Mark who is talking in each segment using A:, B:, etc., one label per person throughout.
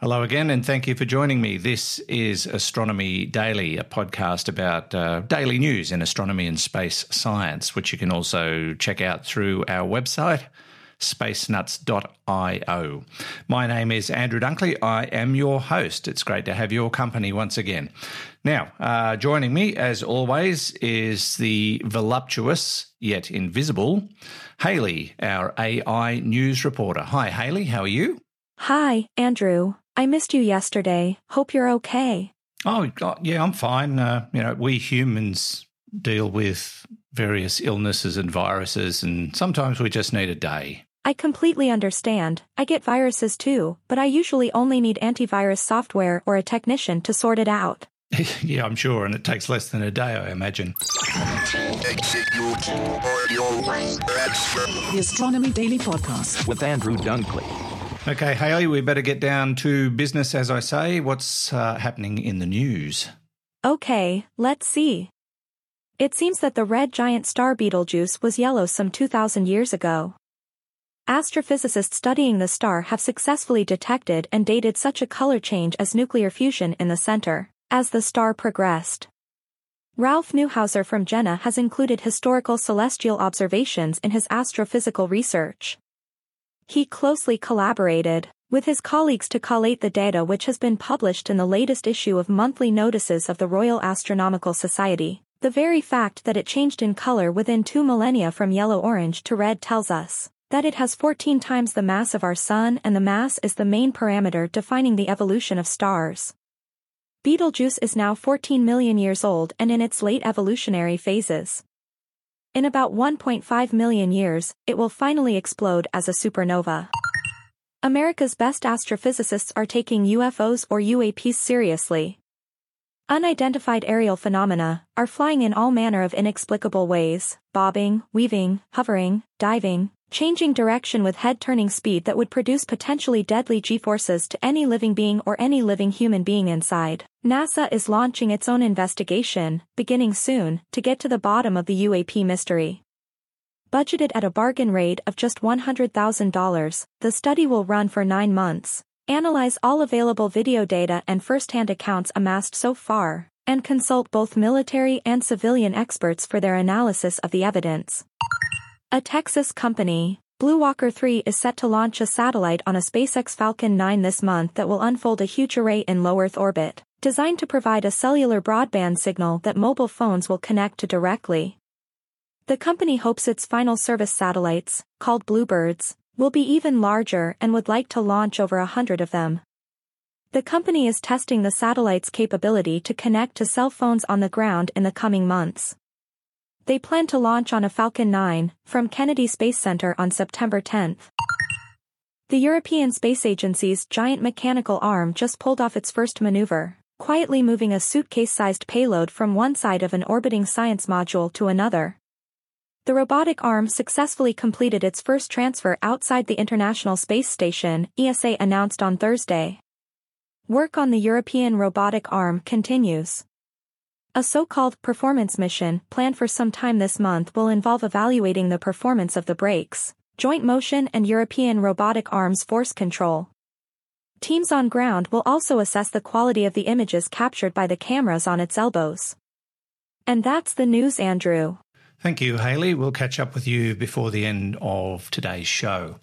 A: Hello again, and thank you for joining me. This is Astronomy Daily, a podcast about uh, daily news in astronomy and space science, which you can also check out through our website, spacenuts.io. My name is Andrew Dunkley. I am your host. It's great to have your company once again. Now, uh, joining me, as always, is the voluptuous yet invisible Halley, our AI news reporter. Hi, Halley. How are you?
B: Hi, Andrew. I missed you yesterday. Hope you're okay.
A: Oh, yeah, I'm fine. Uh, you know, we humans deal with various illnesses and viruses, and sometimes we just need a day.
B: I completely understand. I get viruses too, but I usually only need antivirus software or a technician to sort it out.
A: yeah, I'm sure, and it takes less than a day, I imagine.
C: The Astronomy Daily Podcast
D: with Andrew Dunkley.
A: Okay, Halley, we better get down to business, as I say. What's uh, happening in the news?
B: Okay, let's see. It seems that the red giant star Betelgeuse was yellow some 2,000 years ago. Astrophysicists studying the star have successfully detected and dated such a color change as nuclear fusion in the center, as the star progressed. Ralph Neuhauser from Jena has included historical celestial observations in his astrophysical research. He closely collaborated with his colleagues to collate the data which has been published in the latest issue of monthly notices of the Royal Astronomical Society. The very fact that it changed in color within two millennia from yellow-orange to red tells us that it has 14 times the mass of our Sun and the mass is the main parameter defining the evolution of stars. Betelgeuse is now 14 million years old and in its late evolutionary phases. In about 1.5 million years, it will finally explode as a supernova. America's best astrophysicists are taking UFOs or UAPs seriously. Unidentified aerial phenomena are flying in all manner of inexplicable ways, bobbing, weaving, hovering, diving, changing direction with head-turning speed that would produce potentially deadly g-forces to any living being or any living human being inside. NASA is launching its own investigation, beginning soon, to get to the bottom of the UAP mystery. Budgeted at a bargain rate of just $100,000, the study will run for nine months, analyze all available video data and first-hand accounts amassed so far, and consult both military and civilian experts for their analysis of the evidence. A Texas company, BlueWalker 3 is set to launch a satellite on a SpaceX Falcon 9 this month that will unfold a huge array in low Earth orbit, designed to provide a cellular broadband signal that mobile phones will connect to directly. The company hopes its final service satellites, called Bluebirds, will be even larger and would like to launch over a hundred of them. The company is testing the satellite's capability to connect to cell phones on the ground in the coming months. They plan to launch on a Falcon 9 from Kennedy Space Center on September 10. The European Space Agency's giant mechanical arm just pulled off its first maneuver, quietly moving a suitcase-sized payload from one side of an orbiting science module to another. The robotic arm successfully completed its first transfer outside the International Space Station, ESA announced on Thursday. Work on the European robotic arm continues. A so-called performance mission planned for some time this month will involve evaluating the performance of the brakes, joint motion and European robotic arms force control. Teams on ground will also assess the quality of the images captured by the cameras on its elbows. And that's the news, Andrew.
A: Thank you, Halley. We'll catch up with you before the end of today's show.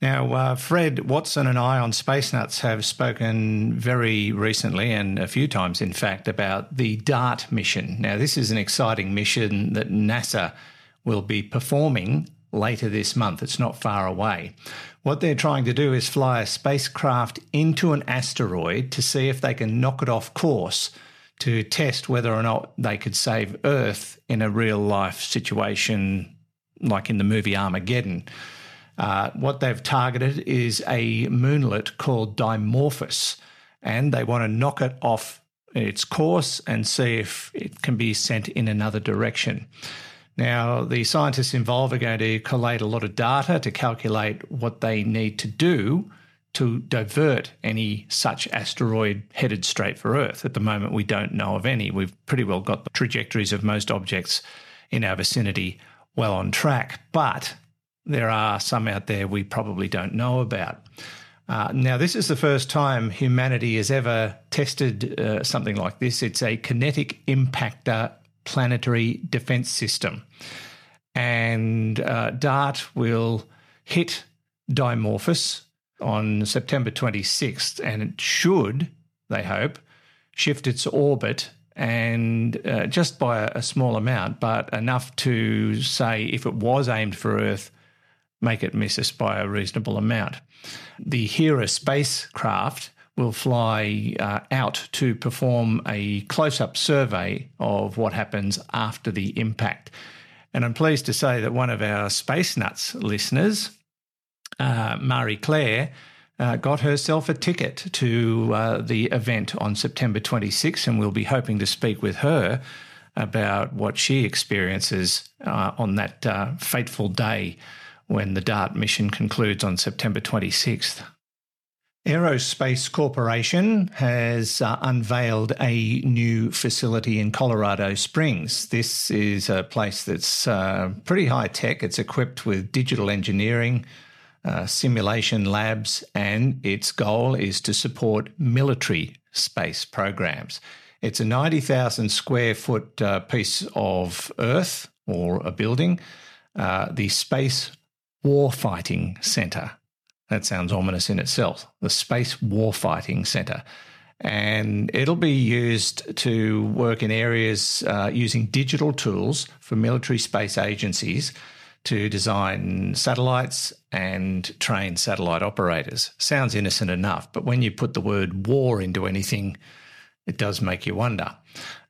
A: Now, uh, Fred Watson and I on Space Nuts have spoken very recently, and a few times in fact, about the DART mission. Now, this is an exciting mission that NASA will be performing later this month. It's not far away. What they're trying to do is fly a spacecraft into an asteroid to see if they can knock it off course to test whether or not they could save Earth in a real life situation like in the movie Armageddon. Uh, what they've targeted is a moonlet called Dimorphos, and they want to knock it off its course and see if it can be sent in another direction. Now, the scientists involved are going to collate a lot of data to calculate what they need to do to divert any such asteroid headed straight for Earth. At the moment, we don't know of any. We've pretty well got the trajectories of most objects in our vicinity well on track, but there are some out there we probably don't know about. Uh, now, this is the first time humanity has ever tested uh, something like this. It's a kinetic impactor planetary defense system. And uh, DART will hit Dimorphos on September 26th, and it should, they hope, shift its orbit and uh, just by a, small amount, but enough to say if it was aimed for Earth, make it miss us by a reasonable amount. The Hera spacecraft will fly uh, out to perform a close up survey of what happens after the impact. And I'm pleased to say that one of our Space Nuts listeners, uh, Marie Claire, uh, got herself a ticket to uh, the event on September 26, and we'll be hoping to speak with her about what she experiences uh, on that uh, fateful day when the DART mission concludes on September 26th. Aerospace Corporation has uh, unveiled a new facility in Colorado Springs. This is a place that's uh, pretty high tech. It's equipped with digital engineering, uh, simulation labs, and its goal is to support military space programs. It's a 90,000 square foot uh, piece of earth or a building, uh, the Space Warfighting Center. That sounds ominous in itself. The Space Warfighting Center. And it'll be used to work in areas uh, using digital tools for military space agencies to design satellites and train satellite operators. Sounds innocent enough, but when you put the word war into anything, it does make you wonder.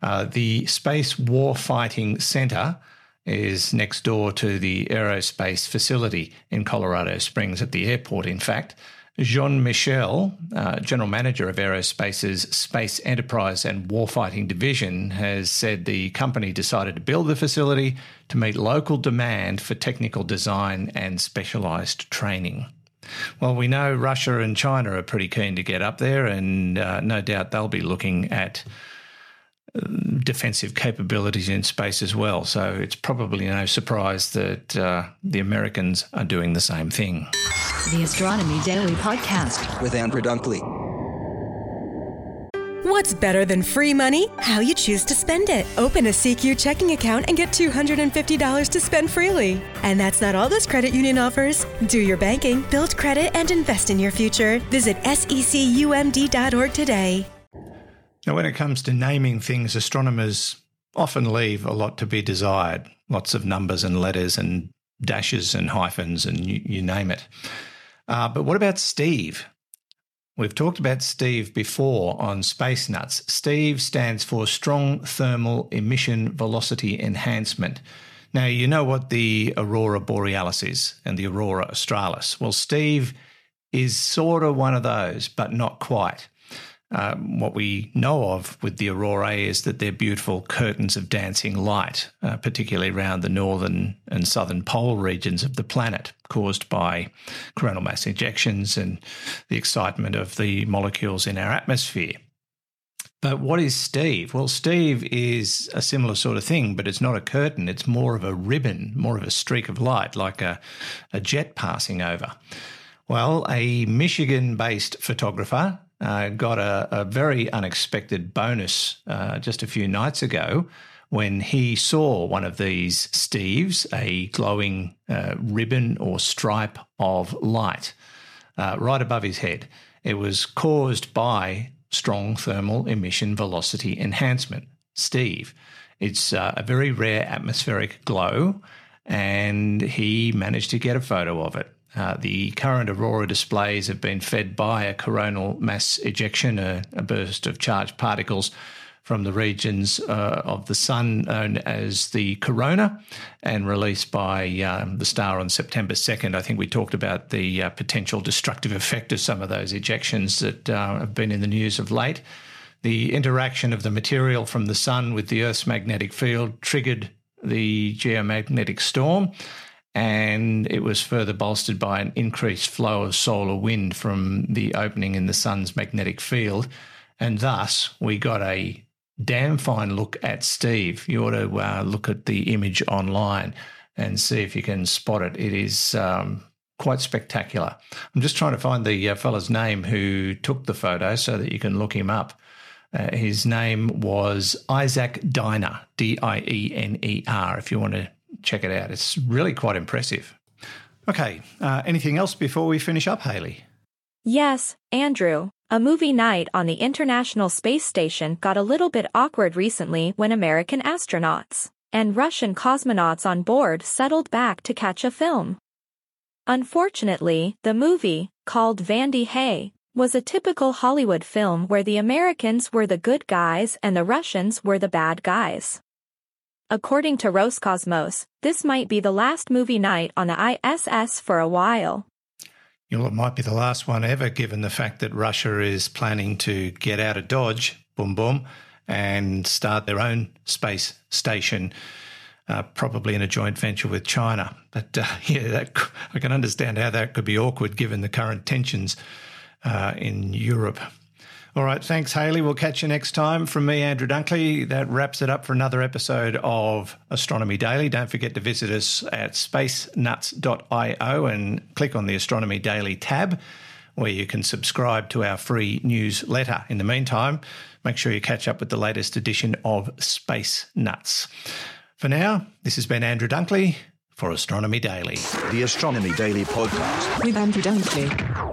A: Uh, the Space Warfighting Center is next door to the aerospace facility in Colorado Springs at the airport, in fact. Jean Michel, uh, general manager of Aerospace's Space Enterprise and Warfighting Division, has said the company decided to build the facility to meet local demand for technical design and specialised training. Well, we know Russia and China are pretty keen to get up there, and uh, no doubt they'll be looking at defensive capabilities in space as well. So it's probably no surprise that uh, the Americans are doing the same thing.
C: The Astronomy Daily Podcast
E: with Andrew Dunkley.
D: What's better than free money? How you choose to spend it. Open a SECU checking account and get $250 to spend freely. And that's not all this credit union offers. Do your banking, build credit, and invest in your future. Visit secumd.org today.
A: Now, when it comes to naming things, astronomers often leave a lot to be desired lots of numbers and letters and dashes and hyphens and you, you name it. Uh, but what about Steve? We've talked about Steve before on Space Nuts. Steve stands for Strong Thermal Emission Velocity Enhancement. Now, you know what the Aurora Borealis is and the Aurora Australis. Well, Steve is sort of one of those, but not quite. Um, what we know of with the aurorae is that they're beautiful curtains of dancing light, uh, particularly around the northern and southern pole regions of the planet, caused by coronal mass ejections and the excitement of the molecules in our atmosphere. But what is Steve? Well, Steve is a similar sort of thing, but it's not a curtain. It's more of a ribbon, more of a streak of light, like a, a jet passing over. Well, a Michigan based photographer uh, got a, a, very unexpected bonus uh, just a few nights ago when he saw one of these Steves, a glowing uh, ribbon or stripe of light uh, right above his head. It was caused by strong thermal emission velocity enhancement, Steve. It's uh, a very rare atmospheric glow, and he managed to get a photo of it. Uh, the current aurora displays have been fed by a coronal mass ejection, a, a burst of charged particles from the regions uh, of the sun known as the corona and released by um, the star on September 2nd. I think we talked about the uh, potential destructive effect of some of those ejections that uh, have been in the news of late. The interaction of the material from the sun with the Earth's magnetic field triggered the geomagnetic storm and it was further bolstered by an increased flow of solar wind from the opening in the sun's magnetic field. And thus, we got a damn fine look at Steve. You ought to uh, look at the image online and see if you can spot it. It is um, quite spectacular. I'm just trying to find the uh, fella's name who took the photo so that you can look him up. Uh, his name was Isaac Diener, D I E N E R, if you want to check it out. It's really quite impressive. Okay, uh, anything else before we finish up, Halley?
B: Yes, Andrew. A movie night on the International Space Station got a little bit awkward recently when American astronauts and Russian cosmonauts on board settled back to catch a film. Unfortunately, the movie, called Vandy Hay, was a typical Hollywood film where the Americans were the good guys and the Russians were the bad guys. According to Roscosmos, this might be the last movie night on the ISS for a while.
A: You know, it might be the last one ever, given the fact that Russia is planning to get out of Dodge, boom, boom, and start their own space station, uh, probably in a joint venture with China. But uh, yeah, that, I can understand how that could be awkward given the current tensions uh, in Europe. All right. Thanks, Halley. We'll catch you next time. From me, Andrew Dunkley, that wraps it up for another episode of Astronomy Daily. Don't forget to visit us at spacenuts.io and click on the Astronomy Daily tab where you can subscribe to our free newsletter. In the meantime, make sure you catch up with the latest edition of Space Nuts. For now, this has been Andrew Dunkley for Astronomy Daily.
F: The Astronomy Daily podcast
C: With Andrew Dunkley.